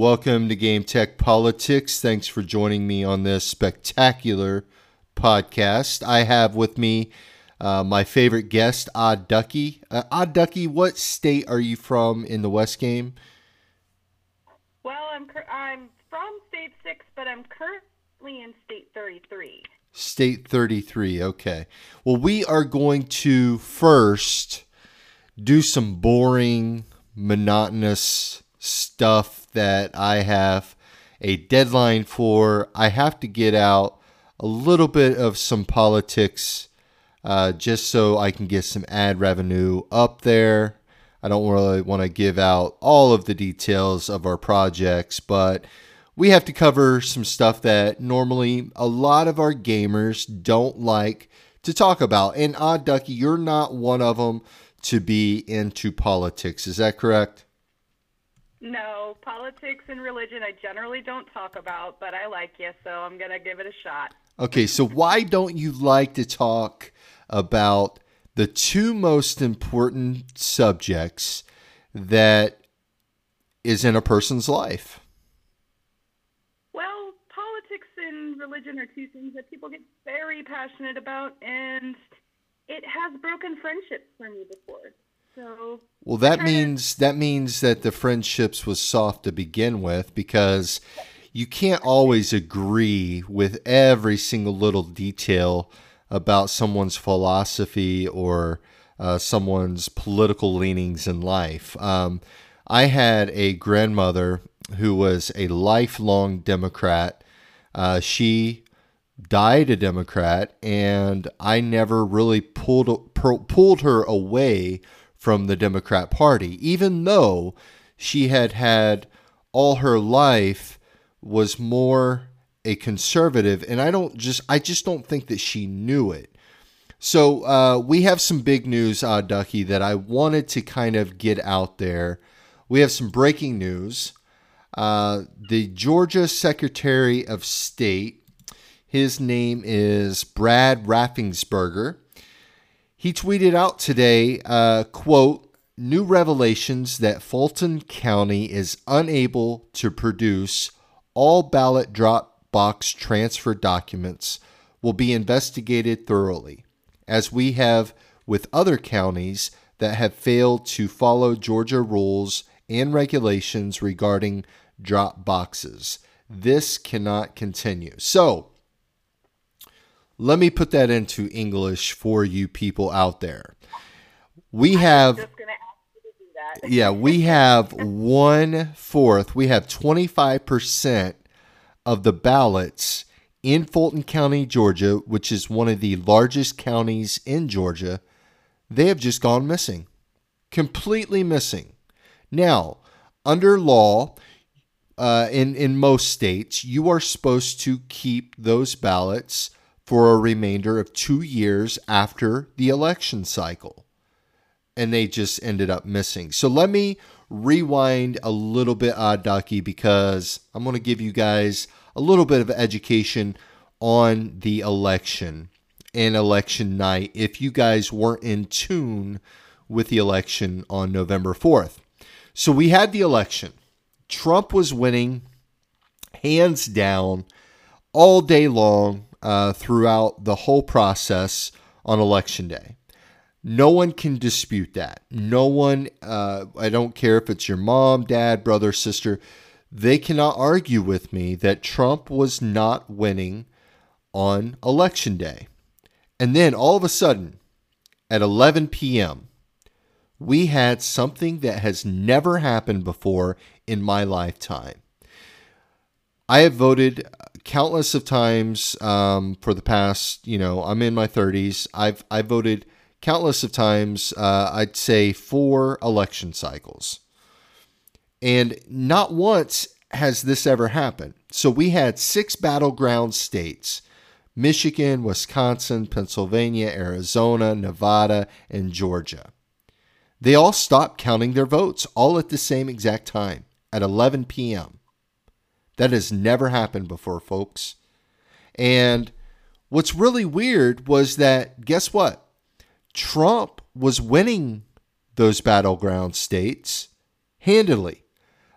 Welcome to Game Tech Politics. Thanks for joining me on this spectacular podcast. I have with me uh, my favorite guest, Odd Ducky. Uh, Odd Ducky, what state are you from in the West Game? Well, I'm cur- I'm from State Six, but I'm currently in State Thirty Three. State 33. Okay. Well, we are going to first do some boring, monotonous stuff that I have a deadline for. I have to get out a little bit of some politics uh, just so I can get some ad revenue up there. I don't really want to give out all of the details of our projects, but we have to cover some stuff that normally a lot of our gamers don't like to talk about. And Odd Ducky, you're not one of them to be into politics. Is that correct? No, politics and religion I generally don't talk about, but I like you, so I'm going to give it a shot. Okay, so why don't you like to talk about the two most important subjects that is in a person's life? Well, politics and religion are two things that people get very passionate about, and it has broken friendships for me before. So Well, that means that means that the friendships was soft to begin with because you can't always agree with every single little detail about someone's philosophy or uh, someone's political leanings in life. Um, I had a grandmother who was a lifelong Democrat. Uh, she died a Democrat, and I never really pulled pulled her away from the Democrat Party, even though she had had all her life was more a conservative, and I don't just I just don't think that she knew it. So uh, we have some big news, Odd Ducky, that I wanted to kind of get out there. We have some breaking news. Uh, the Georgia Secretary of State, his name is Brad Raffensperger. He tweeted out today, uh, quote, new revelations that Fulton County is unable to produce all ballot drop box transfer documents will be investigated thoroughly, as we have with other counties that have failed to follow Georgia rules and regulations regarding drop boxes. This cannot continue. So, let me put that into English for you people out there. We have just going to ask you to do that. yeah, we have one fourth. We have 25% of the ballots in Fulton County, Georgia, which is one of the largest counties in Georgia. They have just gone missing, completely missing. Now, under law, uh, in in most states, you are supposed to keep those ballots for a remainder of two years after the election cycle and they just ended up missing. So let me rewind a little bit, Odd Ducky, because I'm going to give you guys a little bit of education on the election and election night if you guys weren't in tune with the election on November 4th. So we had the election. Trump was winning hands down all day long uh, throughout the whole process on election day. No one can dispute that. No one, uh, I don't care if it's your mom, dad, brother, sister, they cannot argue with me that Trump was not winning on election day. And then all of a sudden, at 11 p.m., we had something that has never happened before in my lifetime. I have voted countless of times um, for the past, you know, I'm in my 30s. I've I voted countless of times. Uh, I'd say four election cycles, and not once has this ever happened. So we had six battleground states: Michigan, Wisconsin, Pennsylvania, Arizona, Nevada, and Georgia. They all stopped counting their votes all at the same exact time at 11 p.m. That has never happened before, folks. And what's really weird was that, guess what? Trump was winning those battleground states handily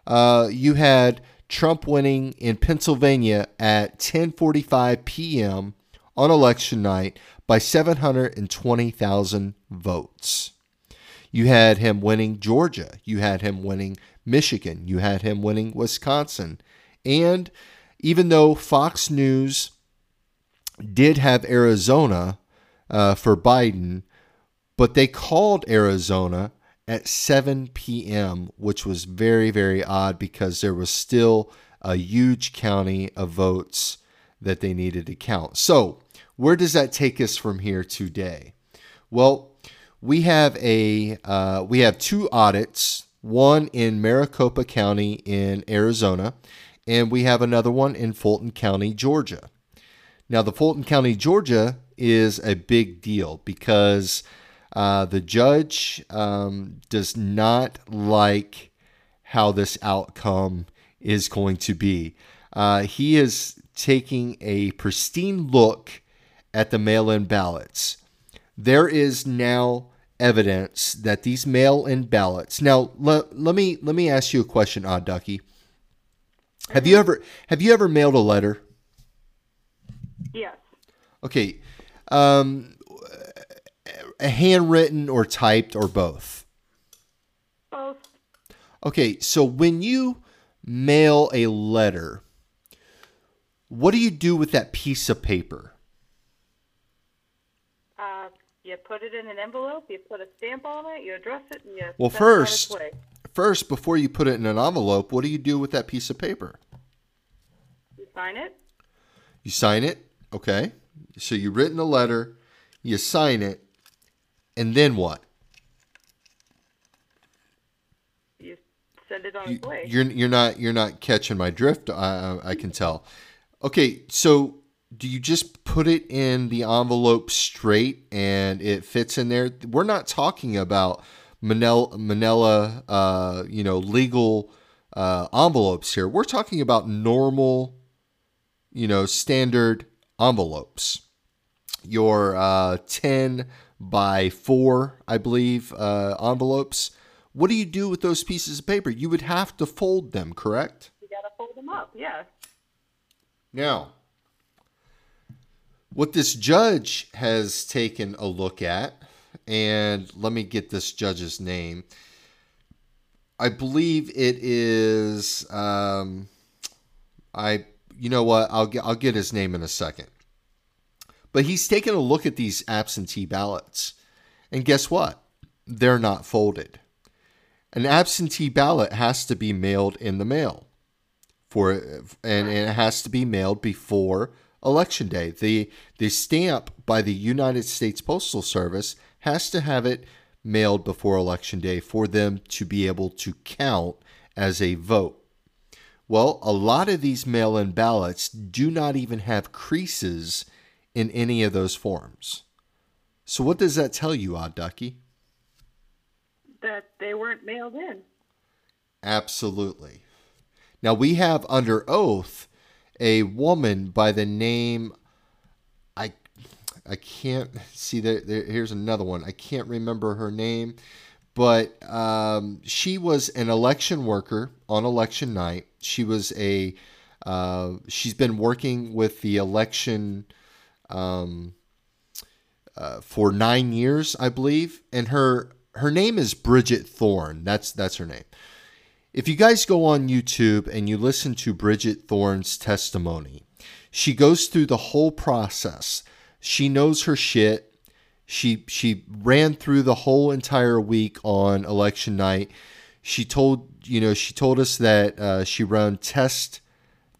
uh, you had Trump winning in Pennsylvania at 10:45 p.m. on election night by 720,000 votes. You had him winning Georgia. You had him winning Michigan. You had him winning Wisconsin. And even though Fox News did have Arizona uh, for Biden, but they called Arizona at 7 p.m., which was very, very odd because there was still a huge county of votes that they needed to count. So, where does that take us from here today? Well, we have a uh, we have two audits, one in Maricopa County in Arizona, and we have another one in Fulton County, Georgia. Now, the Fulton County, Georgia is a big deal because uh, the judge um, does not like how this outcome is going to be. Uh, he is taking a pristine look at the mail in ballots. There is now evidence that these mail in ballots. Now, let, let me let me ask you a question, Odd Ducky. Have you ever have you ever mailed a letter? Yes. Okay. Um, a handwritten or typed or both? Both. Okay, so when you mail a letter, what do you do with that piece of paper? You put it in an envelope, you put a stamp on it, you address it, and you Well, send it on its first, way. first before you put it in an envelope, what do you do with that piece of paper? You sign it. You sign it, okay? So you've written a letter, you sign it, and then what? You send it on You, its way. you're you're not you're not catching my drift. I I can tell. Okay, so do you just put it in the envelope straight and it fits in there? We're not talking about Manila, Manila uh, you know, legal uh, envelopes here. We're talking about normal, you know, standard envelopes. Your uh, ten by four, I believe, uh, envelopes. What do you do with those pieces of paper? You would have to fold them, correct? You gotta fold them up. Yeah. Now, what this judge has taken a look at, and let me get this judge's name. I believe it is. Um, I. You know what? I'll get. I'll get his name in a second. But he's taken a look at these absentee ballots, and guess what? They're not folded. An absentee ballot has to be mailed in the mail for and, and it has to be mailed before election day. The the stamp by the United States Postal Service has to have it mailed before election day for them to be able to count as a vote. Well, a lot of these mail-in ballots do not even have creases in any of those forms. So what does that tell you, Odd Ducky? That they weren't mailed in. Absolutely. Now we have under oath a woman by the name I I can't see there, there here's another one. I can't remember her name, but um, she was an election worker on election night. She was a uh, she's been working with the election um, uh, for nine years, I believe, and her her name is Bridget Thorne. That's that's her name. If you guys go on YouTube and you listen to Bridget Thorne's testimony, she goes through the whole process. She knows her shit. She she ran through the whole entire week on election night. She told you know she told us that uh, she ran test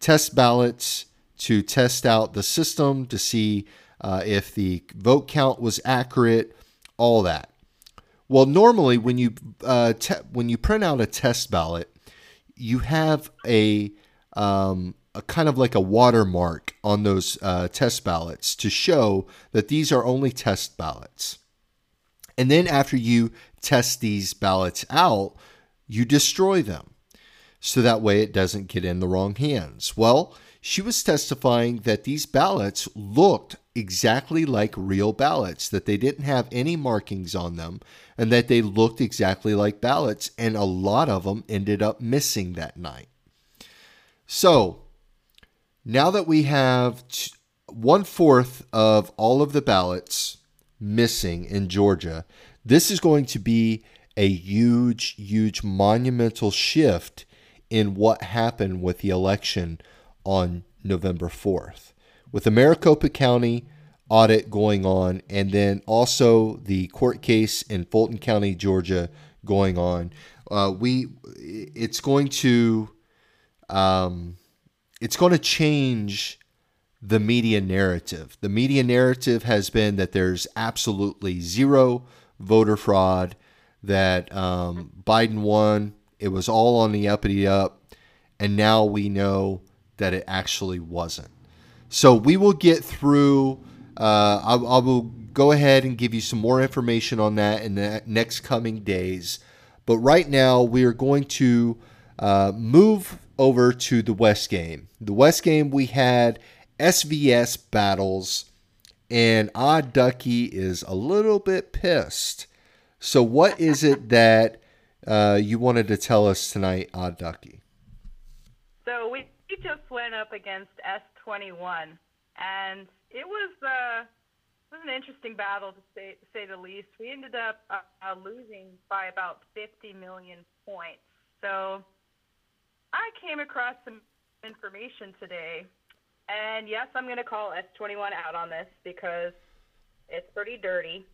test ballots to test out the system to see uh, if the vote count was accurate, all that. Well, normally when you uh, te- when you print out a test ballot, you have a um, a kind of like a watermark on those uh, test ballots to show that these are only test ballots. And then after you test these ballots out, you destroy them so that way it doesn't get in the wrong hands. Well, she was testifying that these ballots looked exactly like real ballots, that they didn't have any markings on them, and that they looked exactly like ballots, and a lot of them ended up missing that night. So now that we have one fourth of all of the ballots missing in Georgia, this is going to be a huge, huge monumental shift in what happened with the election on November 4th. With the Maricopa County audit going on, and then also the court case in Fulton County, Georgia, going on, uh, we it's going to um, it's going to change the media narrative. The media narrative has been that there's absolutely zero voter fraud, that um, Biden won, it was all on the uppity up, and now we know that it actually wasn't. So we will get through. Uh, I, I will go ahead and give you some more information on that in the next coming days. But right now, we are going to uh, move over to the West game. The West game, we had SVS battles, and Odd Ducky is a little bit pissed. So, what is it that uh, you wanted to tell us tonight, Odd Ducky? So, we just went up against S21, and it was, uh, it was an interesting battle to say, to say the least. We ended up uh losing by about 50 million points. So, I came across some information today, and yes, I'm going to call S21 out on this because it's pretty dirty.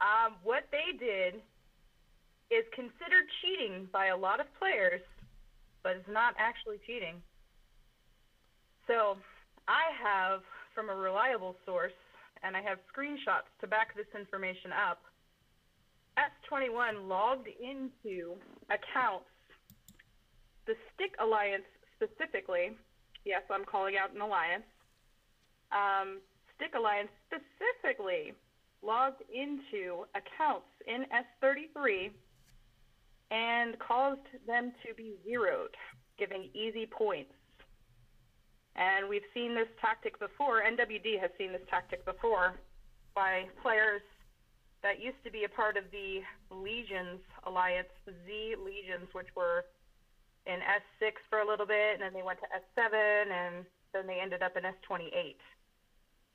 Um, what they did is considered cheating by a lot of players, but it's not actually cheating. So I have, from a reliable source, and I have screenshots to back this information up, S21 logged into accounts the Stick Alliance specifically, yes, I'm calling out an alliance. Um, Stick Alliance specifically logged into accounts in S33 and caused them to be zeroed, giving easy points. And we've seen this tactic before. NWD has seen this tactic before by players that used to be a part of the Legions Alliance, Z Legions, which were in S6 for a little bit, and then they went to S7, and then they ended up in S28.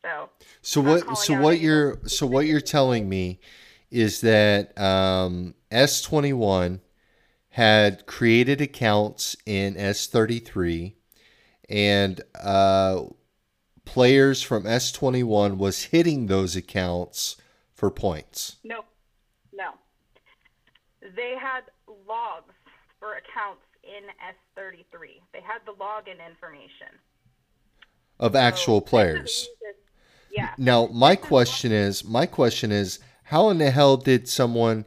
So, so what? So what you're so what you're telling me is that um, S21 had created accounts in S33, and uh, players from S21 was hitting those accounts for points. No, no. They had logs for accounts in S33. They had the login information of actual so, players. Yeah. Now, my question is, my question is, how in the hell did someone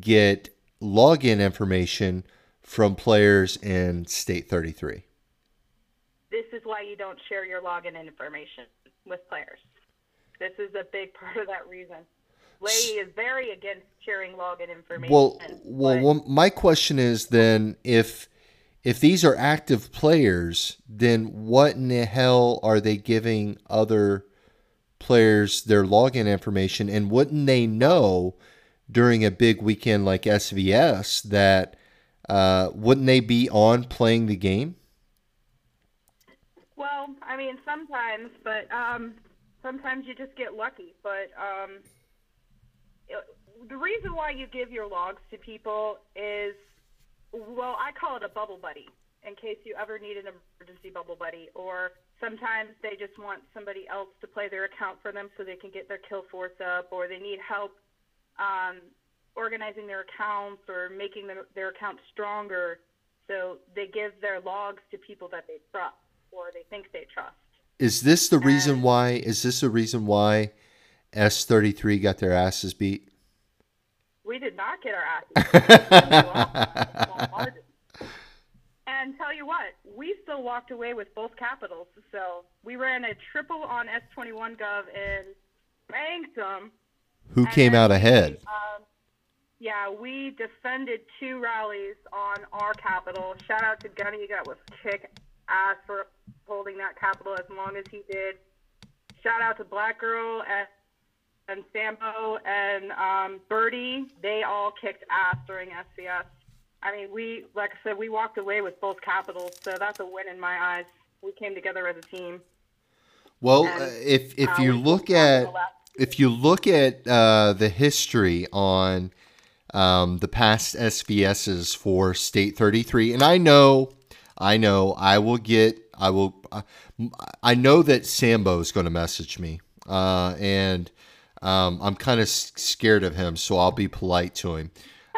get login information from players in State 33? This is why you don't share your login information with players. This is a big part of that reason. Leahy is very against sharing login information. Well, well, well, my question is then if if these are active players, then what in the hell are they giving other players their login information? And wouldn't they know during a big weekend like SVS that uh, wouldn't they be on playing the game? Mean, sometimes, but um, sometimes you just get lucky. But um, it, the reason why you give your logs to people is well, I call it a bubble buddy in case you ever need an emergency bubble buddy, or sometimes they just want somebody else to play their account for them so they can get their kill force up, or they need help um, organizing their accounts or making them, their accounts stronger. So they give their logs to people that they trust or they think they trust. Is this the reason why? Is this the reason why S thirty three got their asses beat? We did not get our asses. Beat. And tell you what, we still walked away with both capitals. So we ran a triple on S21 Gov and banked them. Who and came out ahead? We, um, yeah, we defended two rallies on our capital. Shout out to Gunny. You got was kick ass for holding that capital as long as he did. shout out to Black Girl and and Sambo and um, Birdie. They all kicked ass during SVS. I mean, we like I said, we walked away with both capitals, so that's a win in my eyes. We came together as a team. Well, And, uh, if if uh, you look at if you look at uh, the history on um, the past SVSs for State 33, and I know, I know, I will get, I will, uh, I know that Sambo is going to message me, uh, and um, I'm kind of scared of him, so I'll be polite to him.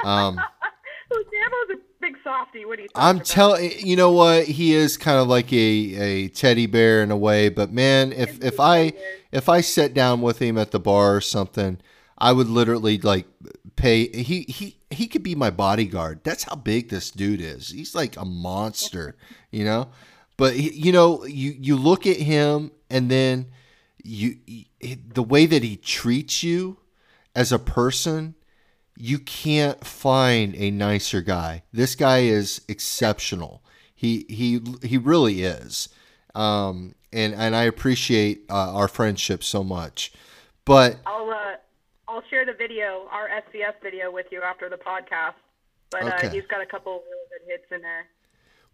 Um, Sambo's a big softy. What do you? I'm telling you know what he is kind of like a, a teddy bear in a way, but man, if if I if I sat down with him at the bar or something, I would literally like pay. He he he could be my bodyguard. That's how big this dude is. He's like a monster, you know. But he, you know, you you look at him and then you, you the way that he treats you as a person you can't find a nicer guy. This guy is exceptional. He he he really is. Um, and and I appreciate uh, our friendship so much. But I'll uh, I'll share the video, our SVS video, with you after the podcast. But Okay. uh, he's got a couple of really good hits in there.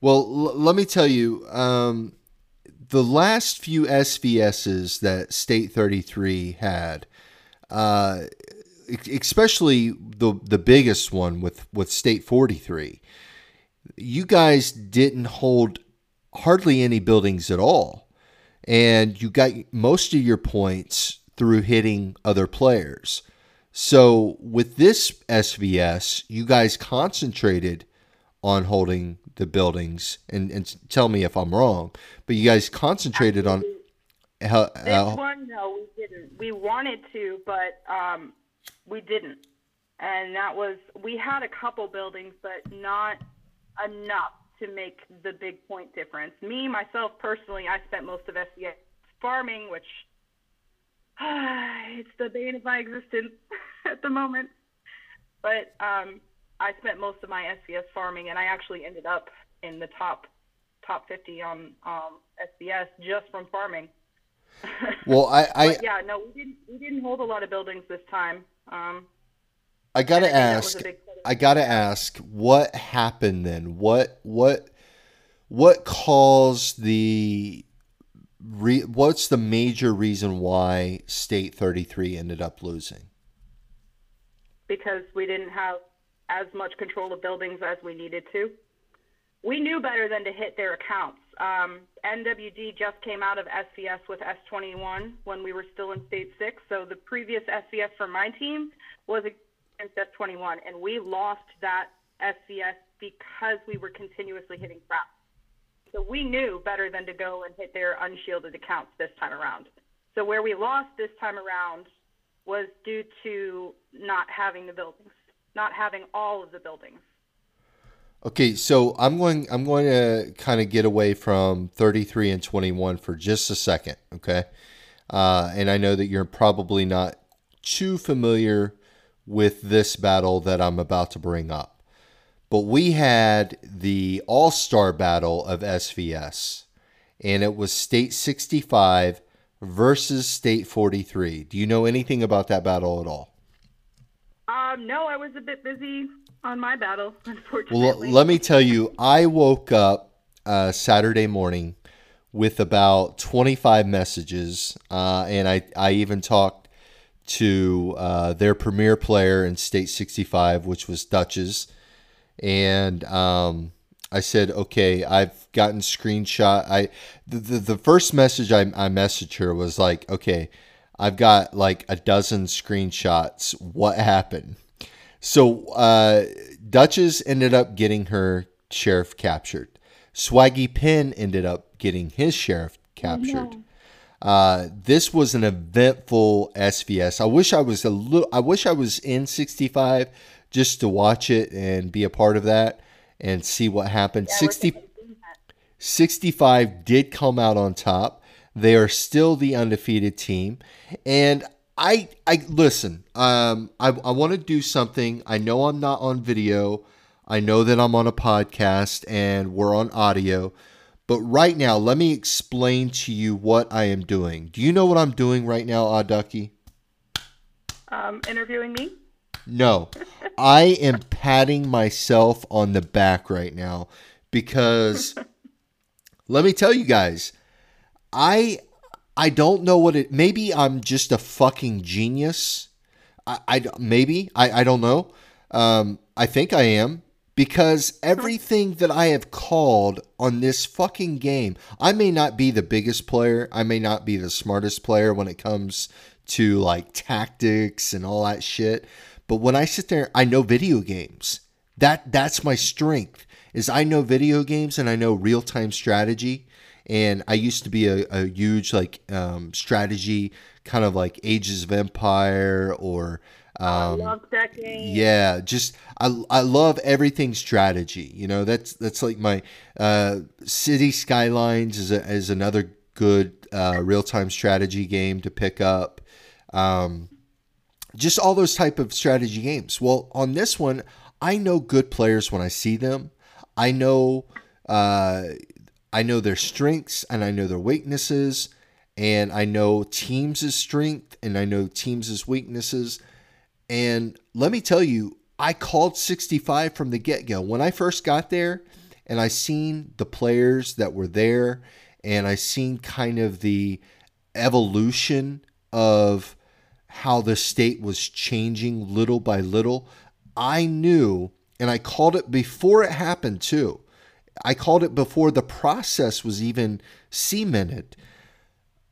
well, l- let me tell you, um, the last few SVSs that State Thirty Three had, uh, especially the the biggest one with with State Forty Three, you guys didn't hold hardly any buildings at all. And you got most of your points through hitting other players. So with this SVS, you guys concentrated on holding the buildings. And, and tell me if I'm wrong, but you guys concentrated on. Uh, This one, no, we didn't. We wanted to, but um, we didn't. And that was we had a couple buildings, but not enough to make the big point difference. Me myself personally, I spent most of SVS farming, which it's the bane of my existence at the moment. But um, I spent most of my SVS farming, and I actually ended up in the top top 50 on um, SVS just from farming. well, I, I, But yeah, no, we didn't. We didn't hold a lot of buildings this time. Um, I gotta I think that was ask. a big part of I gotta ask. What happened then? What what what caused the? Re, what's the major reason why State Thirty Three ended up losing? because we didn't have as much control of buildings as we needed to. We knew better than to hit their accounts. Um, NWD just came out of SVS with S21 when we were still in State 6. So the previous SVS for my team was against S21, and we lost that SVS because we were continuously hitting crap. So we knew better than to go and hit their unshielded accounts this time around. So where we lost this time around was due to not having the buildings, not having all of the buildings. Okay, so I'm going. I'm going to kind of get away from 33 and 21 for just a second. Okay, uh, and I know that you're probably not too familiar with this battle that I'm about to bring up, but we had the All Star Battle of SVS, and it was State 65 versus State 43. Do you know anything about that battle at all? Um, no, I was a bit busy on my battle, unfortunately. l- let me tell you, I woke up uh, Saturday morning with about 25 messages, uh, and I, I even talked to uh, their premier player in State 65, which was Dutchess, and um, I said, okay, I've gotten screenshot. I the, the, the first message I, I messaged her was like, okay, I've got like a dozen screenshots. What happened? So uh, Duchess ended up getting her sheriff captured. Swaggy Penn ended up getting his sheriff captured. Uh, this was an eventful SVS. I wish I was a little. I wish I was in 65 just to watch it and be a part of that and see what happened. 60. 65 did come out on top. They are still the undefeated team. And I I listen, um I, I want to do something. I know I'm not on video. I know that I'm on a podcast and we're on audio, But right now, let me explain to you what I am doing. Do you know what I'm doing right now, Odd Ducky? Um, interviewing me? No. I am patting myself on the back right now because let me tell you guys, I I don't know what it maybe I'm just a fucking genius. I, I maybe I, I don't know. Um, I think I am because everything that I have called on this fucking game, I may not be the biggest player, I may not be the smartest player when it comes to like tactics and all that shit, but when I sit there, I know video games. That that's my strength. Is I know video games and I know real time strategy. And I used to be a, a huge like um, strategy kind of like Ages of Empire or um, I love that game. yeah, just I, I love everything strategy. You know, that's that's like my uh, City Skylines is a, is another good uh, real time strategy game to pick up. Um, just all those type of strategy games. Well, on this one, I know good players when I see them. I know uh, I know their strengths and I know their weaknesses, and I know teams' strength and I know teams' weaknesses and let me tell you, I called 65 from the get go. When I first got there and I seen the players that were there and I seen kind of the evolution of how the state was changing little by little, I knew, and I called it before it happened too. I called it before the process was even cemented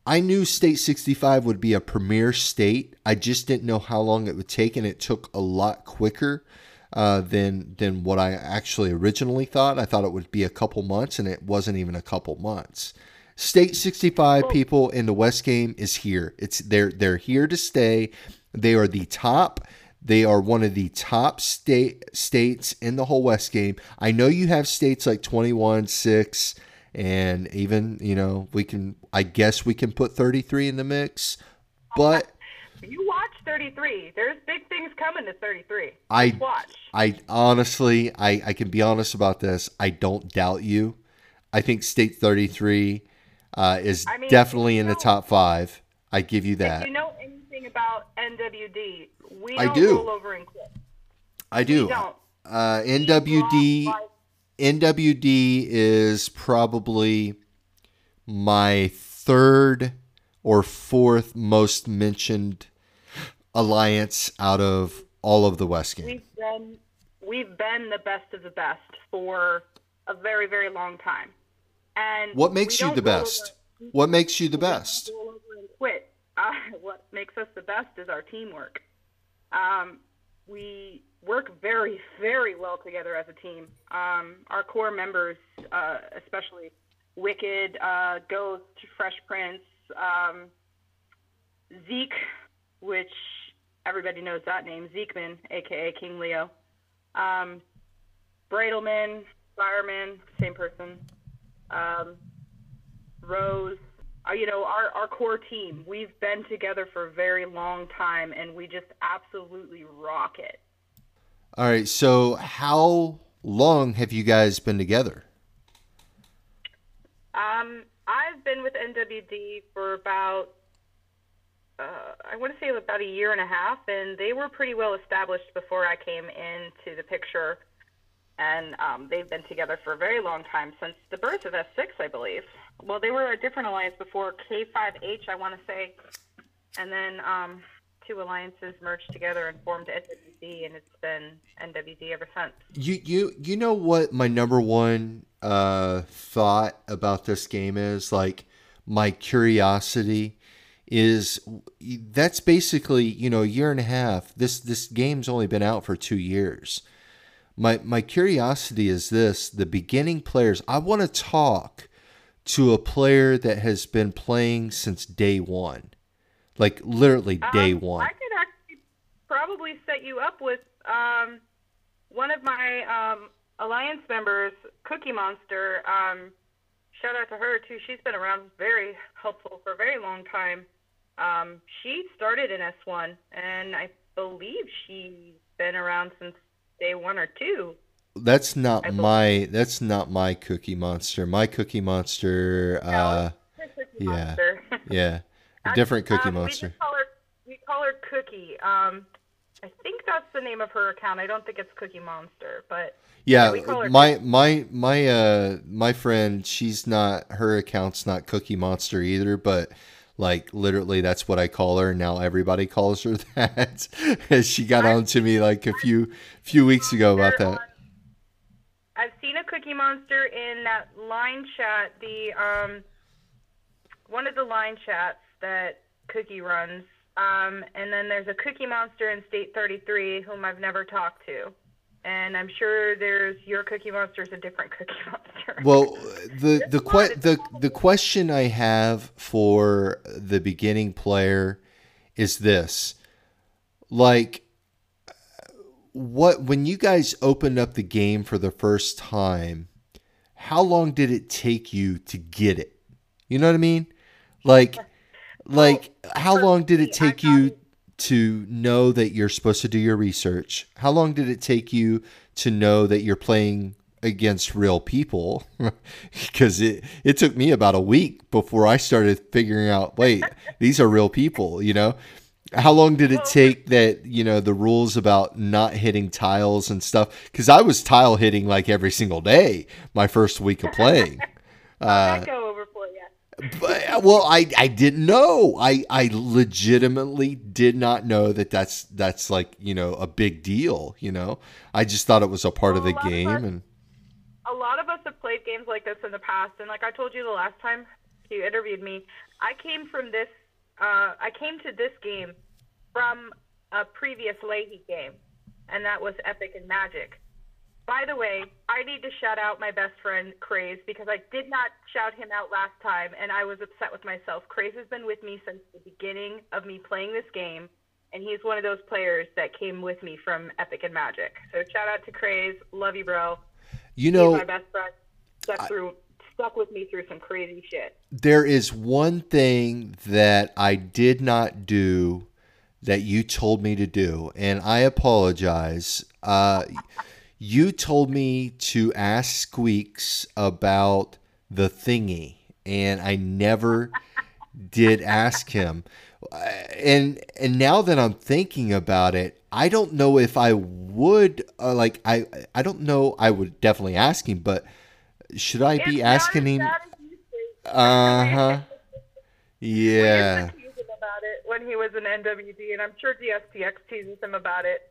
I knew State 65 would be a premier state. I just didn't know how long it would take, and it took a lot quicker uh, than than what I actually originally thought. I thought it would be a couple months, and it wasn't even a couple months. State 65 people in the West game is here. It's they're they're here to stay. They are the top. They are one of the top state states in the whole West game. I know you have states like 21, 6, and even you know we can i guess we can put 33 in the mix oh, but you watch 33 there's big things coming to 33 i watch i honestly i i can be honest about this i don't doubt you i think state 33 uh, is I mean, definitely in the top five. I give you if that. you know anything about nwd we I don't do. roll over and quit i do. Uh, nwd NWD is probably my third or fourth most mentioned alliance out of all of the West game. we've been we've been the best of the best for a very very long time and What makes you the best? over- What makes you the best? roll over and quit uh, what makes us the best is our teamwork um, we work very very well together as a team um, our core members uh, especially wicked uh, ghost fresh prince um, zeke which everybody knows that name zekeman aka king leo um, Bradelman, Fireman, same person. Um, Rose, uh, you know, our, our core team, we've been together for a very long time and we just absolutely rock it. All right, so how long have you guys been together? Um, I've been with NWD for about, uh, I want to say about a year and a half, and they were pretty well established before I came into the picture. And um, they've been together for a very long time, since the birth of S6, I believe. Well, they were a different alliance before K5H, I want to say. And then um, two alliances merged together and formed NWD, and it's been NWD ever since. You you you know what my number one uh thought about this game is like my curiosity is that's basically you know a year and a half this this game's only been out for 2 years my my curiosity is this the beginning players I want to talk to a player that has been playing since day 1 like literally day Um, 1 I could actually probably set you up with um, one of my um, alliance members, Cookie Monster. Um, shout out to her too. She's been around, very helpful for a very long time. Um, she started in S1, and I believe she's been around since day one or two. that's not my that's not my Cookie Monster. My Cookie Monster. Uh, Cookie yeah. Monster. yeah, a different Cookie Um, Monster. We call her we call her Cookie. Um, I think that's the name of her account. I don't think it's Cookie Monster, but Yeah, her my my my uh my friend, she's not her account's not Cookie Monster either, but like literally that's what I call her. Now everybody calls her that. As she got on to me like a few few weeks ago about that. I've seen a Cookie Monster in that line chat. The um, one of the line chats that Cookie runs. Um, and then there's a Cookie Monster in State 33 whom I've never talked to. And I'm sure there's your Cookie Monster is a different Cookie Monster. Well, the the que- the the question I have for the beginning player is this: like, what when you guys opened up the game for the first time, how long did it take you to get it? You know what I mean? Like, like how long did it take you to know that you're supposed to do your research? How long did it take you to know that you're playing against real people? Because it it took me about a week before I started figuring out. Wait, these are real people. You know. How long did it take that you know the rules about not hitting tiles and stuff? Because I was tile hitting like every single day my first week of playing. I'd uh, go over for you. But, well, I, I didn't know. I, I legitimately did not know that that's that's like you know a big deal. You know, I just thought it was a part of the lot of game, us- and a lot of us have played games like this in the past, and like I told you the last time you interviewed me, I came from this. Uh, I came to this game from a previous Leahy game, and that was Epic and Magic. By the way, I need to shout out my best friend Craze because I did not shout him out last time, and I was upset with myself. Craze has been with me since the beginning of me playing this game, and he's one of those players that came with me from Epic and Magic. So shout out to Craze, love you, bro. you He's know my best friend. Stuck through, stuck with me through some crazy shit. there is one thing that I did not do that you told me to do, and I apologize. Uh, you told me to ask Squeaks about the thingy, and I never did ask him. Uh, And and now that I'm thinking about it, I don't know if I would uh, like I I don't know I would definitely ask him, but should I be It's not asking him? bad as you think. Uh huh. Yeah. used to tease about it when he was in NWD, and I'm sure DSTX teases him about it.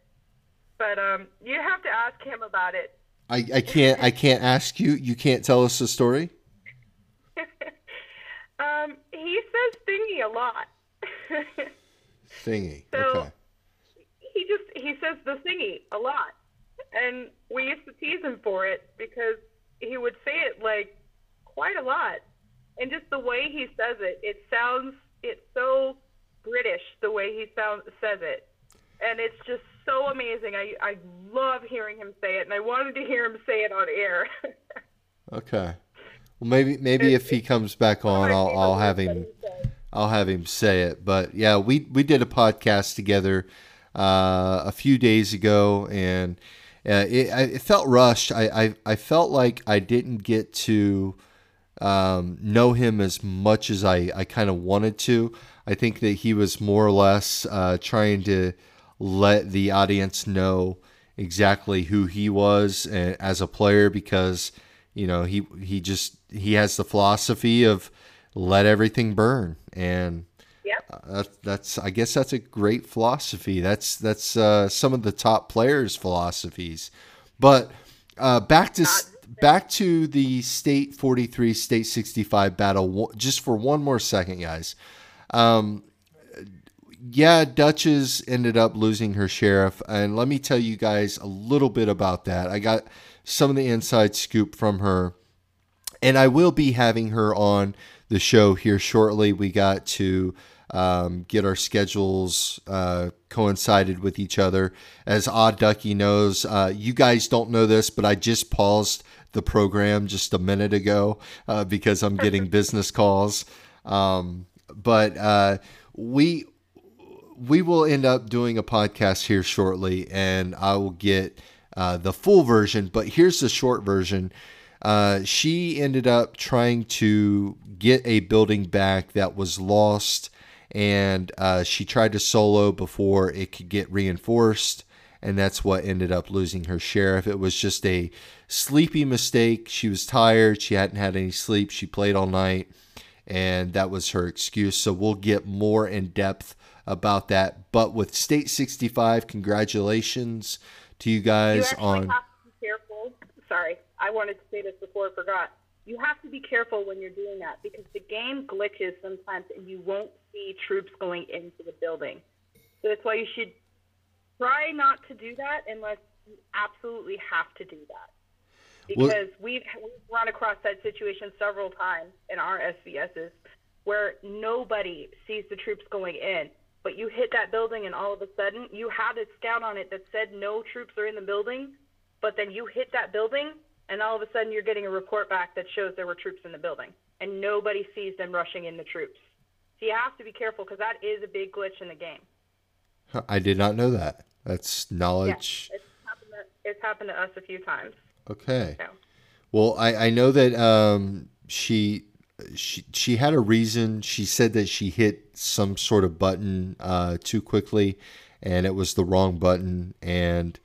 But um, you have to ask him about it. I, I can't I can't ask you. You can't tell us the story. um, he says thingy a lot. Thingy. So- Okay. he just he says the thingy a lot, and we used to tease him for it because he would say it like quite a lot, and just the way he says it, it sounds it's so British the way he sounds says it, and it's just so amazing. I I love hearing him say it, and I wanted to hear him say it on air. Okay. Well, maybe maybe if he comes back on, I'll I'll have him I'll have him say it. But yeah, we we did a podcast together uh, a few days ago, and uh, it, it felt rushed. I, I I felt like I didn't get to um, know him as much as I I kind of wanted to. I think that he was more or less uh, trying to let the audience know exactly who he was uh, as a player because you know he he just he has the philosophy of let everything burn and Yep. uh, that's that's I guess that's a great philosophy. That's that's uh, some of the top players' philosophies. But uh, back to back to the state 43 state 65 battle just for one more second guys. Um, yeah, Duchess ended up losing her sheriff, and let me tell you guys a little bit about that. I got some of the inside scoop from her, and I will be having her on the show here shortly. We got to um, get our schedules uh, coincided with each other. As Odd Ducky knows, uh, you guys don't know this, but I just paused the program just a minute ago uh, because I'm getting business calls. Um, but uh, we we will end up doing a podcast here shortly, and I will get uh, the full version, but here's the short version. Uh, she ended up trying to get a building back that was lost, and uh, she tried to solo before it could get reinforced, and that's what ended up losing her sheriff. It was just a sleepy mistake. She was tired. She hadn't had any sleep. She played all night, and that was her excuse. So we'll get more in depth about that. But with State 65, congratulations to you guys you on. Have to be careful. Sorry, I wanted to say this before I forgot. You have to be careful when you're doing that because the game glitches sometimes and you won't see troops going into the building. So that's why you should try not to do that unless you absolutely have to do that. Because well, we've, we've run across that situation several times in our SVSs where nobody sees the troops going in but you hit that building and all of a sudden you had a scout on it that said no troops are in the building, but then you hit that building and all of a sudden you're getting a report back that shows there were troops in the building and nobody sees them rushing in the troops. So you have to be careful because that is a big glitch in the game. I did not know that. That's knowledge. Yeah, it's, happened to, it's happened to us a few times. Okay. So. Well, I, I know that um, she she she had a reason. She said that she hit some sort of button uh, too quickly, and it was the wrong button. And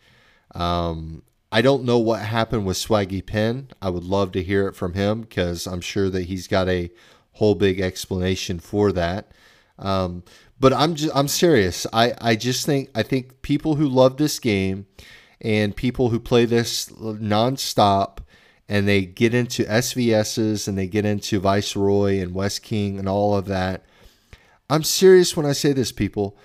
um, I don't know what happened with Swaggy Pen. I would love to hear it from him because I'm sure that he's got a whole big explanation for that. Um, but I'm just I'm serious. I I just think I think people who love this game and people who play this nonstop and they get into SVSs and they get into Viceroy and West King and all of that. I'm serious when I say this, people.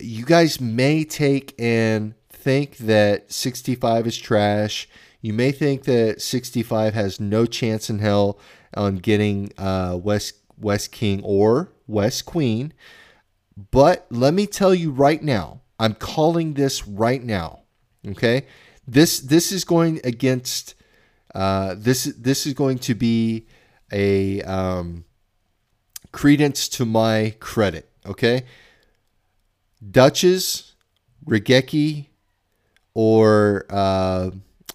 You guys may take and think that 65 is trash. You may think that 65 has no chance in hell on getting uh, West West King or West Queen. But let me tell you right now, I'm calling this right now. Okay, this this is going against uh, this this is going to be a um, credence to my credit. Okay, Duchess, Regeki, or uh,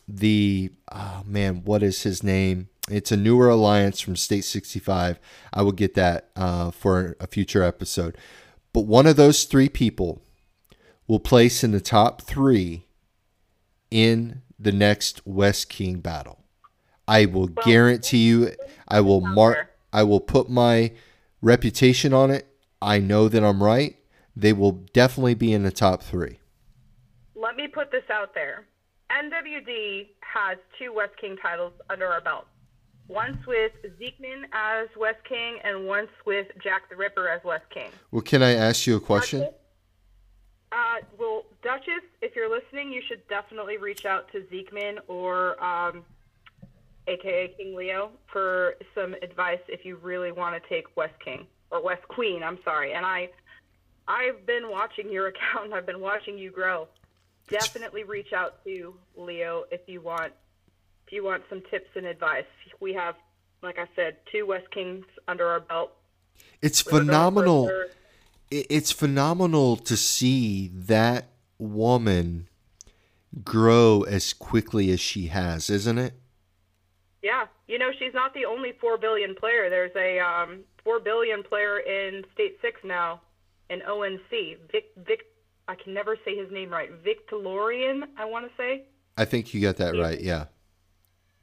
the oh man, what is his name? It's a newer alliance from State 65. I will get that uh, for a future episode. But one of those three people will place in the top three in the next West King battle. I will well, guarantee you, I will mark, I will put my reputation on it. I know that I'm right. They will definitely be in the top three. Let me put this out there. NWD has two West King titles under our belt. Once with Zekeman as West King, and once with Jack the Ripper as West King. Well, can I ask you a question? Duchess, uh, well, Duchess, if you're listening, you should definitely reach out to Zekeman or um, aka King Leo, for some advice if you really want to take West King or West Queen. I'm sorry, and I, I've been watching your account. I've been watching you grow. Definitely reach out to Leo if you want, if you want some tips and advice. We have, like I said, two West Kings under our belt. It's phenomenal. It's phenomenal to see that woman grow as quickly as she has, isn't it? Yeah, you know she's not the only four billion player. There's a um, four billion player in State Six now, in ONC. Vic Vic, I can never say his name right. Victorian, I want to say. I think you got that He's right. Yeah.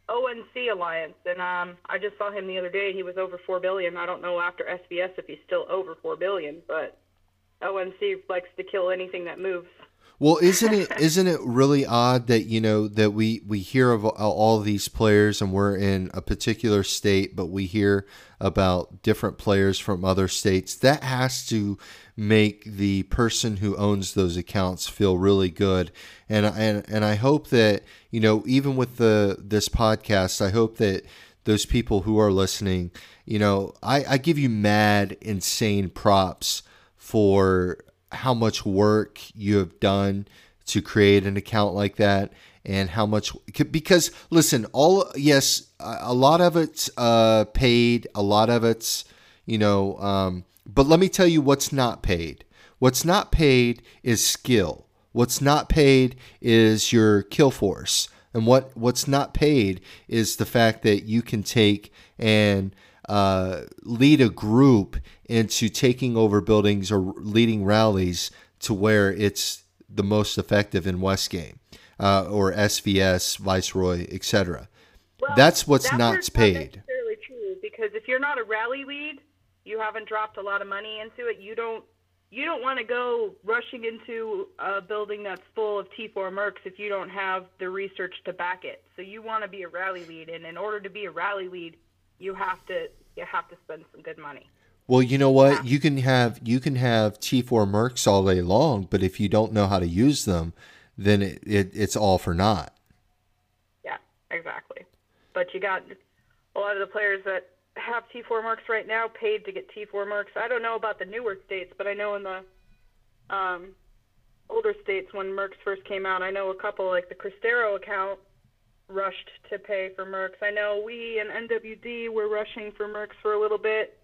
ONC Alliance, and um, I just saw him the other day. And he was over four billion. I don't know after SVS if he's still over four billion, but ONC likes to kill anything that moves. Well, isn't it isn't it really odd that you know that we we hear of all these players and we're in a particular state, but we hear about different players from other states. That has to make the person who owns those accounts feel really good. And and and I hope that you know even with the this podcast, I hope that those people who are listening, you know, I, I give you mad insane props for how much work you have done to create an account like that and how much because listen all yes a lot of it's uh, paid a lot of it's you know um, but let me tell you what's not paid what's not paid is skill What's not paid is your kill force. And what, what's not paid is the fact that you can take and uh, lead a group into taking over buildings or leading rallies to where it's the most effective in West game uh, or SVS, Viceroy, etc. Well, That's what's that not paid. Not necessarily true because if you're not a rally lead, you haven't dropped a lot of money into it. You don't you don't want to go rushing into a building that's full of T4 mercs if you don't have the research to back it. So you want to be a rally lead, and in order to be a rally lead, you have to you have to spend some good money. Well, you know what? You can have you can have T4 mercs all day long, but if you don't know how to use them, then it, it it's all for naught. Yeah, exactly. But you got a lot of the players that have T4 mercs right now paid to get T4 mercs. I don't know about the newer states, but I know in the um, older states when mercs first came out, I know a couple like the Cristero account rushed to pay for mercs. I know we and NWD were rushing for mercs for a little bit.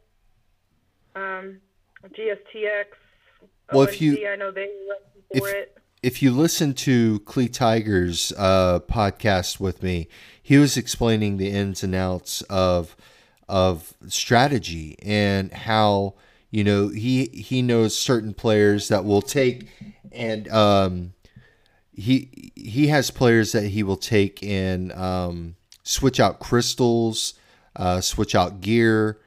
Um, GSTX, Well, if you- I know they if- it. if you listen to Clee Tiger's uh, podcast with me, he was explaining the ins and outs of of strategy and how you know he he knows certain players that will take and um, he he has players that he will take and um, switch out crystals, uh, switch out gear,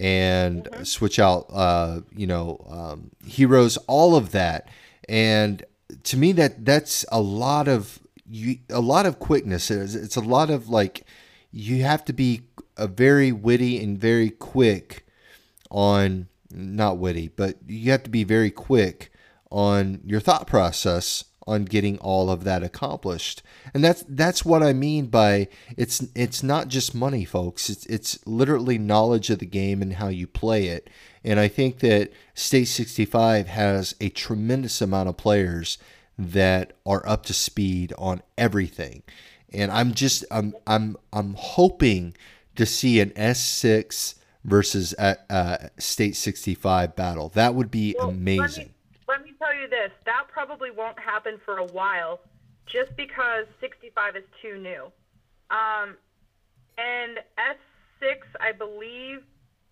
and switch out uh, you know um, heroes, all of that. And to me, that that's a lot of you, a lot of quickness. It's, it's a lot of like you have to be a very witty and very quick on not witty, but you have to be very quick on your thought process on getting all of that accomplished. And that's that's what I mean by it's it's not just money, folks. It's it's literally knowledge of the game and how you play it. And I think that State 65 has a tremendous amount of players that are up to speed on everything. And I'm just I'm I'm I'm hoping to see an S6 versus uh, State 65 battle. That would be Well, amazing. Let me, let me tell you this: that probably won't happen for a while, just because 65 is too new. Um, and S6, I believe,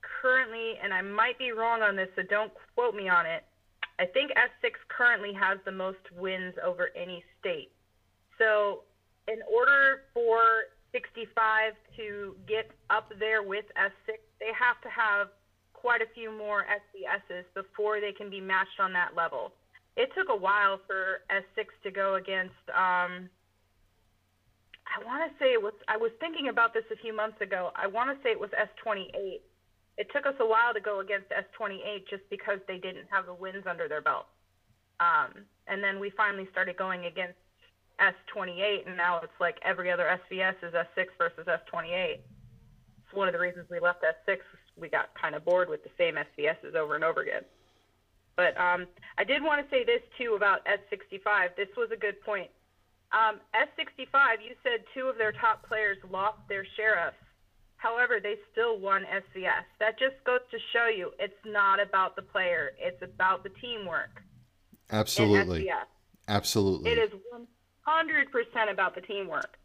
currently, and I might be wrong on this, so don't quote me on it. I think S6 currently has the most wins over any state. So, in order for 65 to get up there with S6, they have to have quite a few more SVSs before they can be matched on that level. It took a while for S6 to go against. Um, I want to say it was. I was thinking about this a few months ago. I want to say it was S28. It took us a while to go against S28 just because they didn't have the wins under their belt. Um, and then we finally started going against S28, and now it's like every other SVS is S6 versus S28. It's one of the reasons we left S6. We got kind of bored with the same SVSs over and over again. But um, I did want to say this too about S65. This was a good point. Um, S65, you said two of their top players lost their sheriffs. However, they still won SVS. That just goes to show you it's not about the player, it's about the teamwork. Absolutely. Absolutely. It is 100% about the teamwork.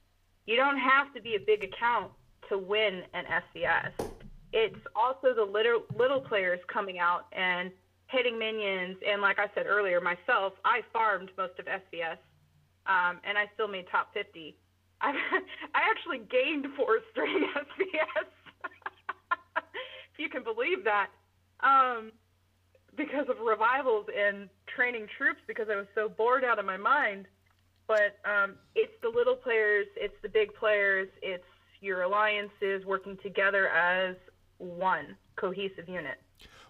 You don't have to be a big account to win an SVS. It's also the little, little players coming out and hitting minions. And like I said earlier, myself, I farmed most of SVS, um, and I still made top 50. I, I actually gained four straight SVS, if you can believe that. Um, because of revivals and training troops because I was so bored out of my mind. But um, it's the little players, it's the big players, it's your alliances working together as one cohesive unit.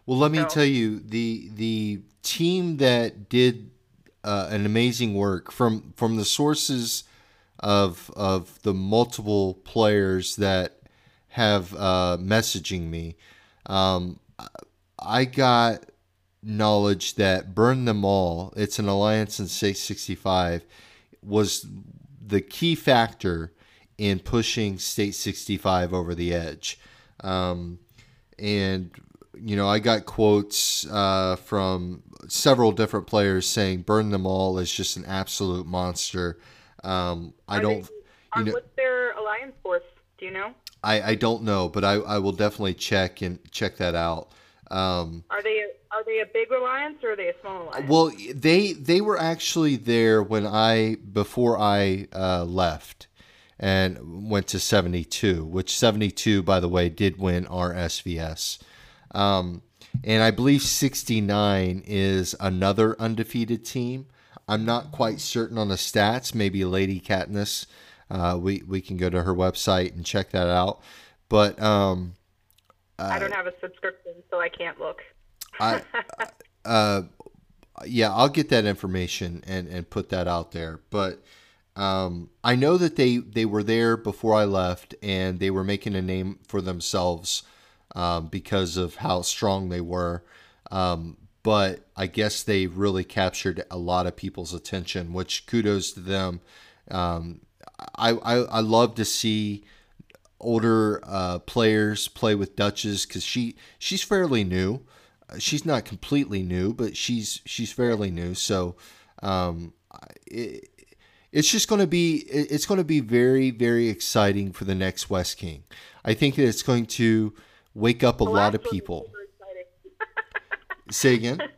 Well, let me So- tell you the the team that did uh, an amazing work from from the sources of of the multiple players that have uh, messaging me. Um, I got knowledge that Burn Them All, it's an alliance in State 65, was the key factor in pushing State 65 over the edge. Um, and you know, I got quotes uh, from several different players saying "Burn Them All" is just an absolute monster. Um, I Are don't, they- you know, what's their alliance force? Do you know? I, I don't know, but I, I will definitely check and check that out. Um, Are they are they a big alliance or are they a small alliance? well, they they were actually there when I before I uh, left and went to seventy two, which seventy two, by the way, did win RSVS. Um, and I believe 69 is another undefeated team. I'm not quite certain on the stats. Maybe Lady Katniss. Uh, we we can go to her website and check that out. But um, I don't have a subscription, so I can't look. I, uh, yeah, I'll get that information and, and put that out there. But um, I know that they, they were there before I left and they were making a name for themselves um, because of how strong they were. Um, but I guess they really captured a lot of people's attention, which kudos to them. Um, I, I, I love to see older uh, players play with Duchess because she she's fairly new. Uh, She's not completely new, but she's she's fairly new. So um, it, it's just going to be it's going to be very very exciting for the next West King. I think that it's going to wake up a lot of people. Say again.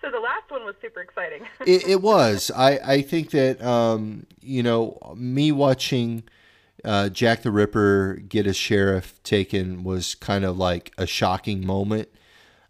So the last one was super exciting. it, it was. I, I think that um, you know me watching uh, Jack the Ripper get a sheriff taken was kind of like a shocking moment.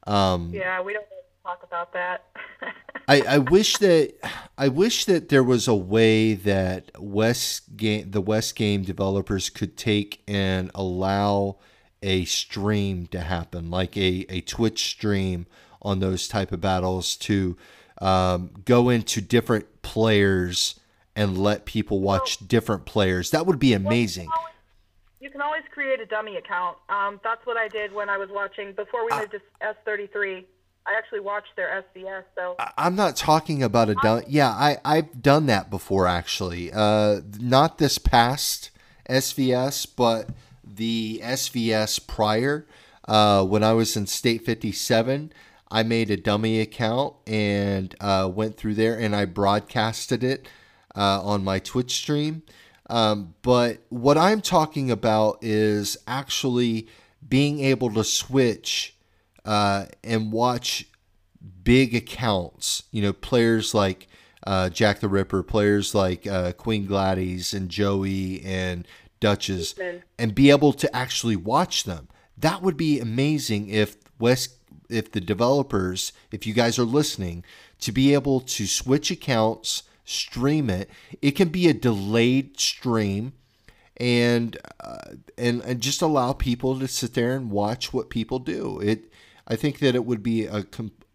Um, yeah, we don't to talk about that. I, I wish that I wish that there was a way that West game the West game developers could take and allow a stream to happen, like a, a Twitch stream on those type of battles to um, go into different players and let people watch different players. That would be amazing. You can always create a dummy account. Um, that's what I did when I was watching before we moved to S33. I actually watched their SVS. So I'm not talking about a done. Yeah, I I've done that before actually. Uh, not this past SVS, but the SVS prior. Uh, when I was in State 57, I made a dummy account and uh, went through there and I broadcasted it uh, on my Twitch stream. Um, but what I'm talking about is actually being able to switch uh, and watch big accounts. You know, players like uh, Jack the Ripper, players like uh, Queen Gladys and Joey and Duchess, Eastman. and be able to actually watch them. That would be amazing if West, if the developers, if you guys are listening, to be able to switch accounts, stream it. It can be a delayed stream and uh, and and just allow people to sit there and watch what people do. It I think that it would be a,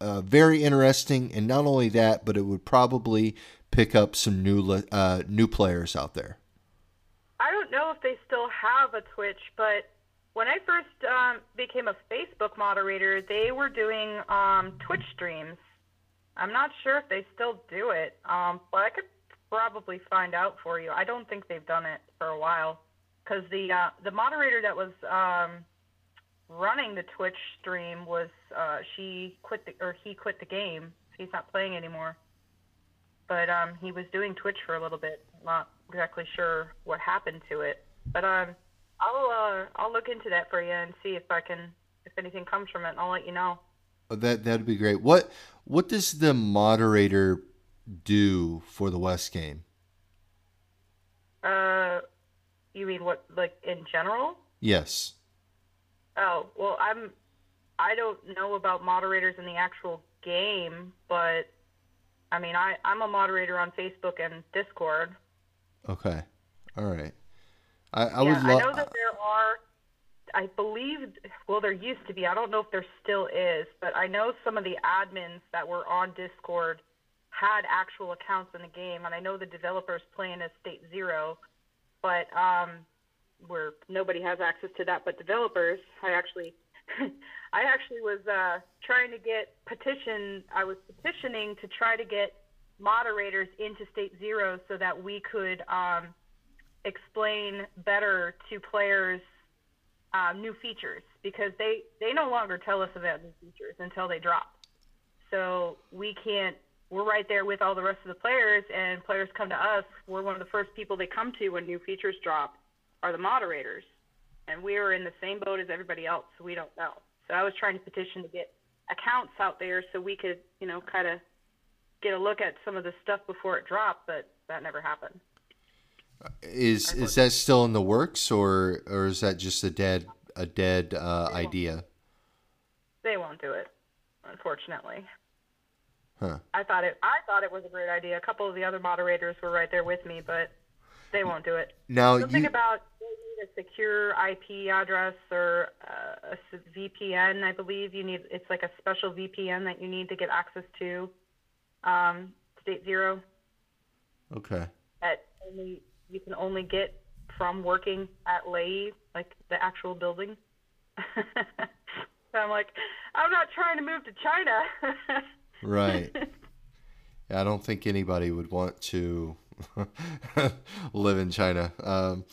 uh very interesting, and not only that, but it would probably pick up some new uh, new players out there. I don't know if they still have a Twitch, but when I first um, became a Facebook moderator, they were doing um, Twitch streams. I'm not sure if they still do it, um, but I could probably find out for you. I don't think they've done it for a while because the uh, the moderator that was um, running the Twitch stream was uh, she quit the or he quit the game. He's not playing anymore. But um, he was doing Twitch for a little bit. Not exactly sure what happened to it. But um, I'll uh, I'll look into that for you and see if I can if anything comes from it. And I'll let you know. Oh, That that'd be great. What what does the moderator do for the West game? Uh, you mean what like in general? Yes. Oh well, I'm I don't know about moderators in the actual game, but I mean I I'm a moderator on Facebook and Discord. Okay. All right. I, I yeah, would I know that there are. I believe, well, there used to be. I don't know if there still is, but I know some of the admins that were on Discord had actual accounts in the game, and I know the developers playing as State Zero, but um, where nobody has access to that but developers. I actually, I actually was uh, trying to get petition. I was petitioning to try to get moderators into State Zero so that we could um, explain better to players um, new features because they they no longer tell us about new features until they drop. So we can't. We're right there with all the rest of the players, and players come to us. We're one of the first people they come to when new features drop. Are the moderators, and we are in the same boat as everybody else. So we don't know. So I was trying to petition to get accounts out there so we could, you know, kind of get a look at some of the stuff before it dropped, but that never happened. Is is that still in the works, or or is that just a dead a dead uh, idea? They won't do it, unfortunately. Huh. I thought it. I thought it was a great idea. A couple of the other moderators were right there with me, but they won't do it. Now you about they need a secure IP address or uh, a VPN. I believe you need. It's like a special VPN that you need to get access to um, State Zero. okay? That only you can only get from working at Lay, like the actual building. so I'm like, I'm not trying to move to China. Right. I don't think anybody would want to live in China. Um,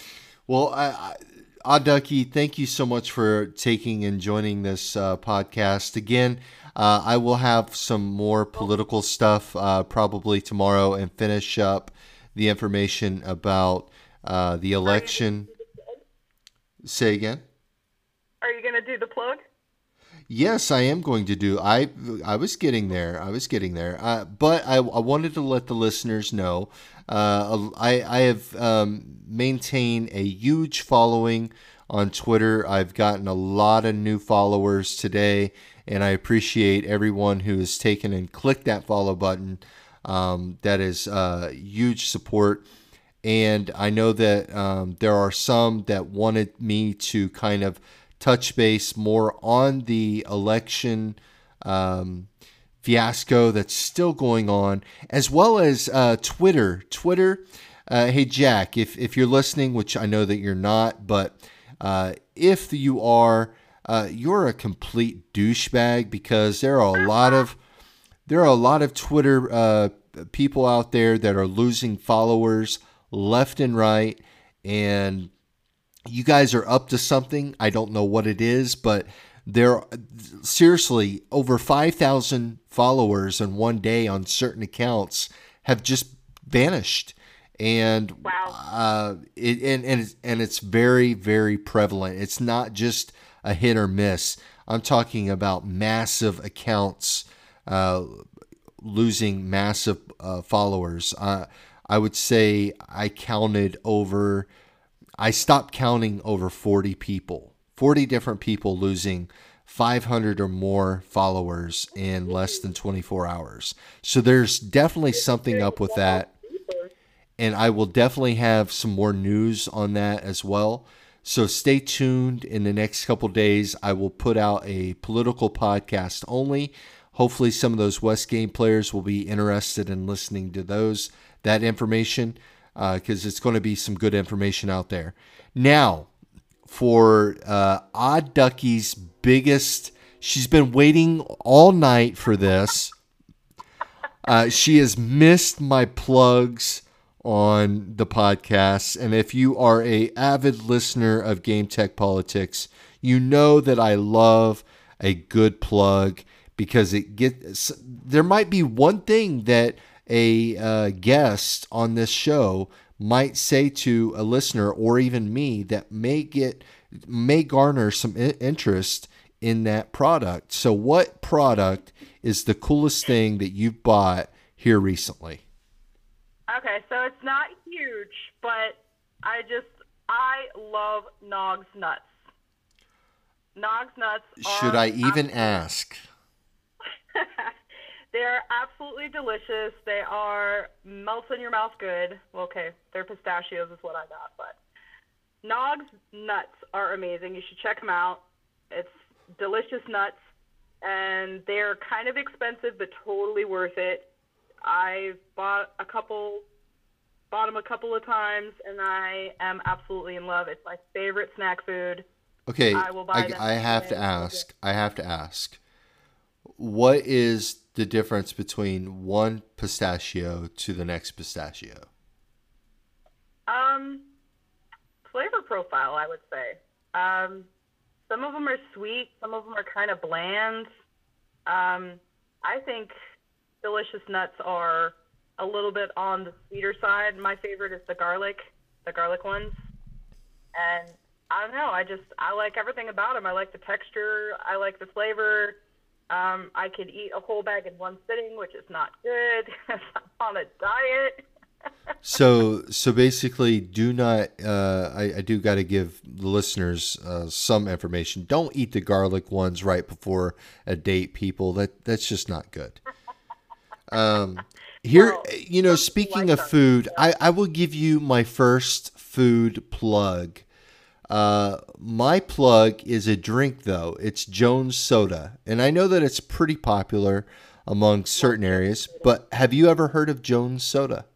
well, I, I, Odd Ducky, thank you so much for taking and joining this uh, podcast. Again, uh, I will have some more political stuff uh, probably tomorrow and finish up the information about uh, the election. Say again. Are you gonna do the plug? Yes, I am going to do. I I was getting there. I was getting there. Uh, but I, I wanted to let the listeners know. Uh, I I have um, maintained a huge following on Twitter. I've gotten a lot of new followers today, and I appreciate everyone who has taken and clicked that follow button. Um, that is uh, huge support. And I know that um, there are some that wanted me to kind of touch base more on the election um, fiasco that's still going on, as well as uh, Twitter. Twitter, uh, hey Jack, if if you're listening, which I know that you're not, but uh, if you are, uh, you're a complete douchebag because there are a lot of there are a lot of Twitter uh, people out there that are losing followers left and right, and you guys are up to something. I don't know what it is, but there seriously over 5,000 followers in one day on certain accounts have just vanished. And Wow. uh, it, and and it's, and it's very very prevalent. It's not just a hit or miss. I'm talking about massive accounts uh, losing massive uh, followers. Uh, I would say I counted over. I stopped counting over 40 people, 40 different people losing 500 or more followers in less than 24 hours. So there's definitely something up with that. And I will definitely have some more news on that as well. So stay tuned in the next couple days. I will put out a political podcast only. Hopefully, some of those West Game players will be interested in listening to those that information uh, because it's going to be some good information out there. Now, for uh, Odd Ducky's biggest, she's been waiting all night for this. Uh, she has missed my plugs on the podcast, and if you are a avid listener of Game Tech Politics, you know that I love a good plug because it gets. There might be one thing that a uh, guest on this show might say to a listener or even me that may get may garner some i- interest in that product. So, what product is the coolest thing that you've bought here recently? Okay, so it's not huge, but I just I love Nog's nuts. Nog's nuts. Should I even ask? They're absolutely delicious. They are melt in your mouth good. Well, okay, they're pistachios is what I got, but Nog's nuts are amazing. You should check them out. It's delicious nuts, and they're kind of expensive, but totally worth it. I've bought a couple, bought them a couple of times, and I am absolutely in love. It's my favorite snack food. Okay, I will buy I, I have to ask. I have to ask. What is the difference between one pistachio to the next pistachio? Um, flavor profile, I would say. Um, some of them are sweet, some of them are kind of bland. Um, I think delicious nuts are a little bit on the sweeter side. My favorite is the garlic, the garlic ones. And I don't know, I just I like everything about them. I like the texture, I like the flavor. Um, I could eat a whole bag in one sitting, which is not good. I'm on a diet. so so basically do not uh, I, I do got to give the listeners uh, some information. Don't eat the garlic ones right before a date people. That that's just not good. Um, here Well, you know speaking of food I, I will give you my first food plug. Uh, my plug is a drink though it's jones soda and i know that it's pretty popular among certain areas but have you ever heard of jones soda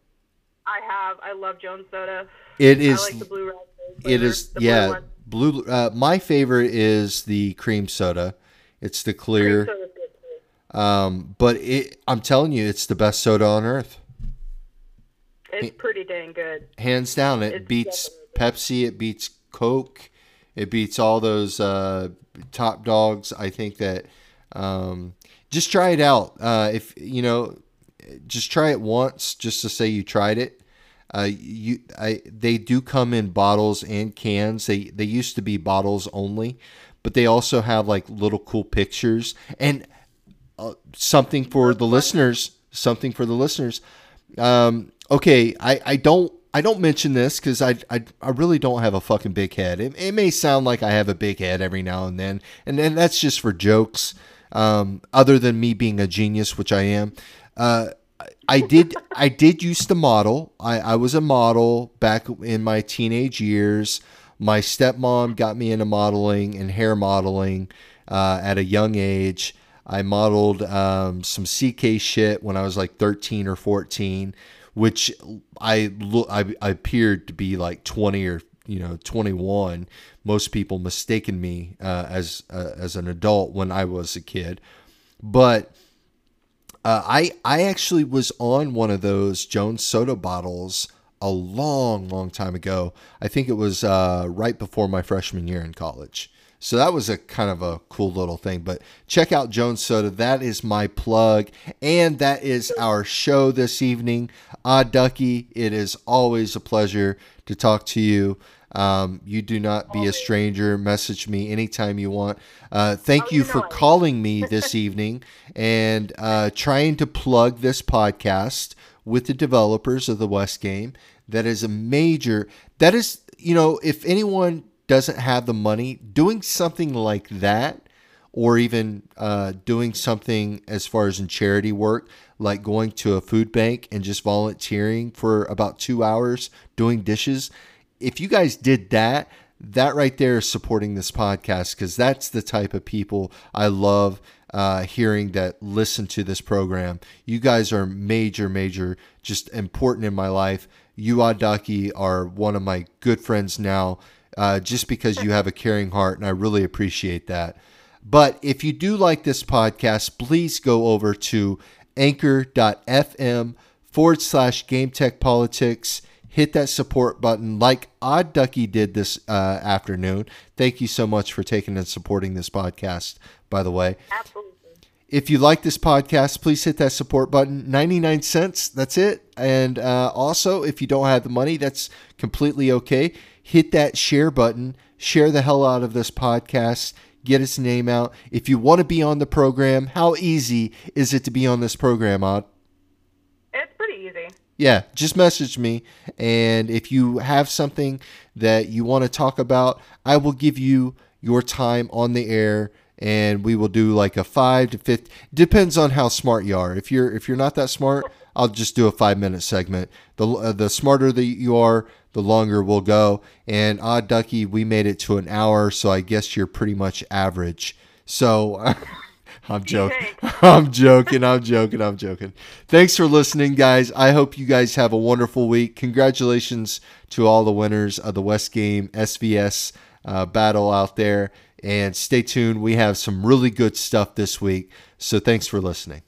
I have. I love Jones Soda. It is. I like the blue it the yeah. one. Blue. Uh, my favorite is the cream soda. It's the clear. Cream soda's good too. Um, but it, I'm telling you, it's the best soda on earth, It's pretty dang good. hands down. It It's beats Pepsi. It beats Coke. It beats all those uh, top dogs. I think that. Um, just try it out. Uh, if you know, just try it once, just to say you tried it. Uh, you, I, they do come in bottles and cans. They they used to be bottles only, but they also have like little cool pictures and uh, something for the listeners. Something for the listeners. Um, okay, I, I don't I don't mention this because I, I I really don't have a fucking big head. It, it may sound like I have a big head every now and then, and then that's just for jokes. Um, other than me being a genius, which I am. Uh, I did I did used to model. I, I was a model back in my teenage years. My stepmom got me into modeling and hair modeling uh, at a young age. I modeled um, some CK shit when I was like 13 or 14, which I look I, I appeared to be like 20 or you know 21. Most people mistaken me uh, as uh, as an adult when I was a kid, but uh, I I actually was on one of those Jones soda bottles a long, long time ago. I think it was uh, right before my freshman year in college. So that was a kind of a cool little thing. But check out Jones Soda. That is my plug, and that is our show this evening. Ah, Ducky, it is always a pleasure to talk to you. Um, you do not be a stranger. Message me anytime you want. Uh, thank Oh, you you for know I am. calling me this evening and uh, trying to plug this podcast with the developers of the West Game. That is a major. That is, you know, if anyone doesn't have the money, doing something like that, or even uh, doing something as far as in charity work, like going to a food bank and just volunteering for about two hours doing dishes. If you guys did that, that right there is supporting this podcast because that's the type of people I love uh, hearing that listen to this program. You guys are major, major, just important in my life. You, Odd Ducky, are one of my good friends now, uh, just because you have a caring heart, and I really appreciate that. But if you do like this podcast, please go over to anchor.fm forward slash game tech politics. Hit that support button like Odd Ducky did this uh, afternoon. Thank you so much for taking and supporting this podcast, by the way. Absolutely. If you like this podcast, please hit that support button. 99 cents, that's it. And uh, also, if you don't have the money, that's completely okay. Hit that share button, share the hell out of this podcast, get its name out. If you want to be on the program, how easy is it to be on this program, Odd? It's pretty easy. Yeah, just message me. And if you have something that you want to talk about, I will give you your time on the air and we will do like a 5 to fifth depends on how smart you are. If you're if you're not that smart, I'll just do a 5 minute segment. The uh, the smarter that you are, the longer we'll go. And odd ducky, we made it to an hour, so I guess you're pretty much average. So I'm joking. I'm joking. I'm joking. I'm joking. Thanks for listening, guys. I hope you guys have a wonderful week. Congratulations to all the winners of the West Game SVS uh, battle out there. And stay tuned. We have some really good stuff this week. So thanks for listening.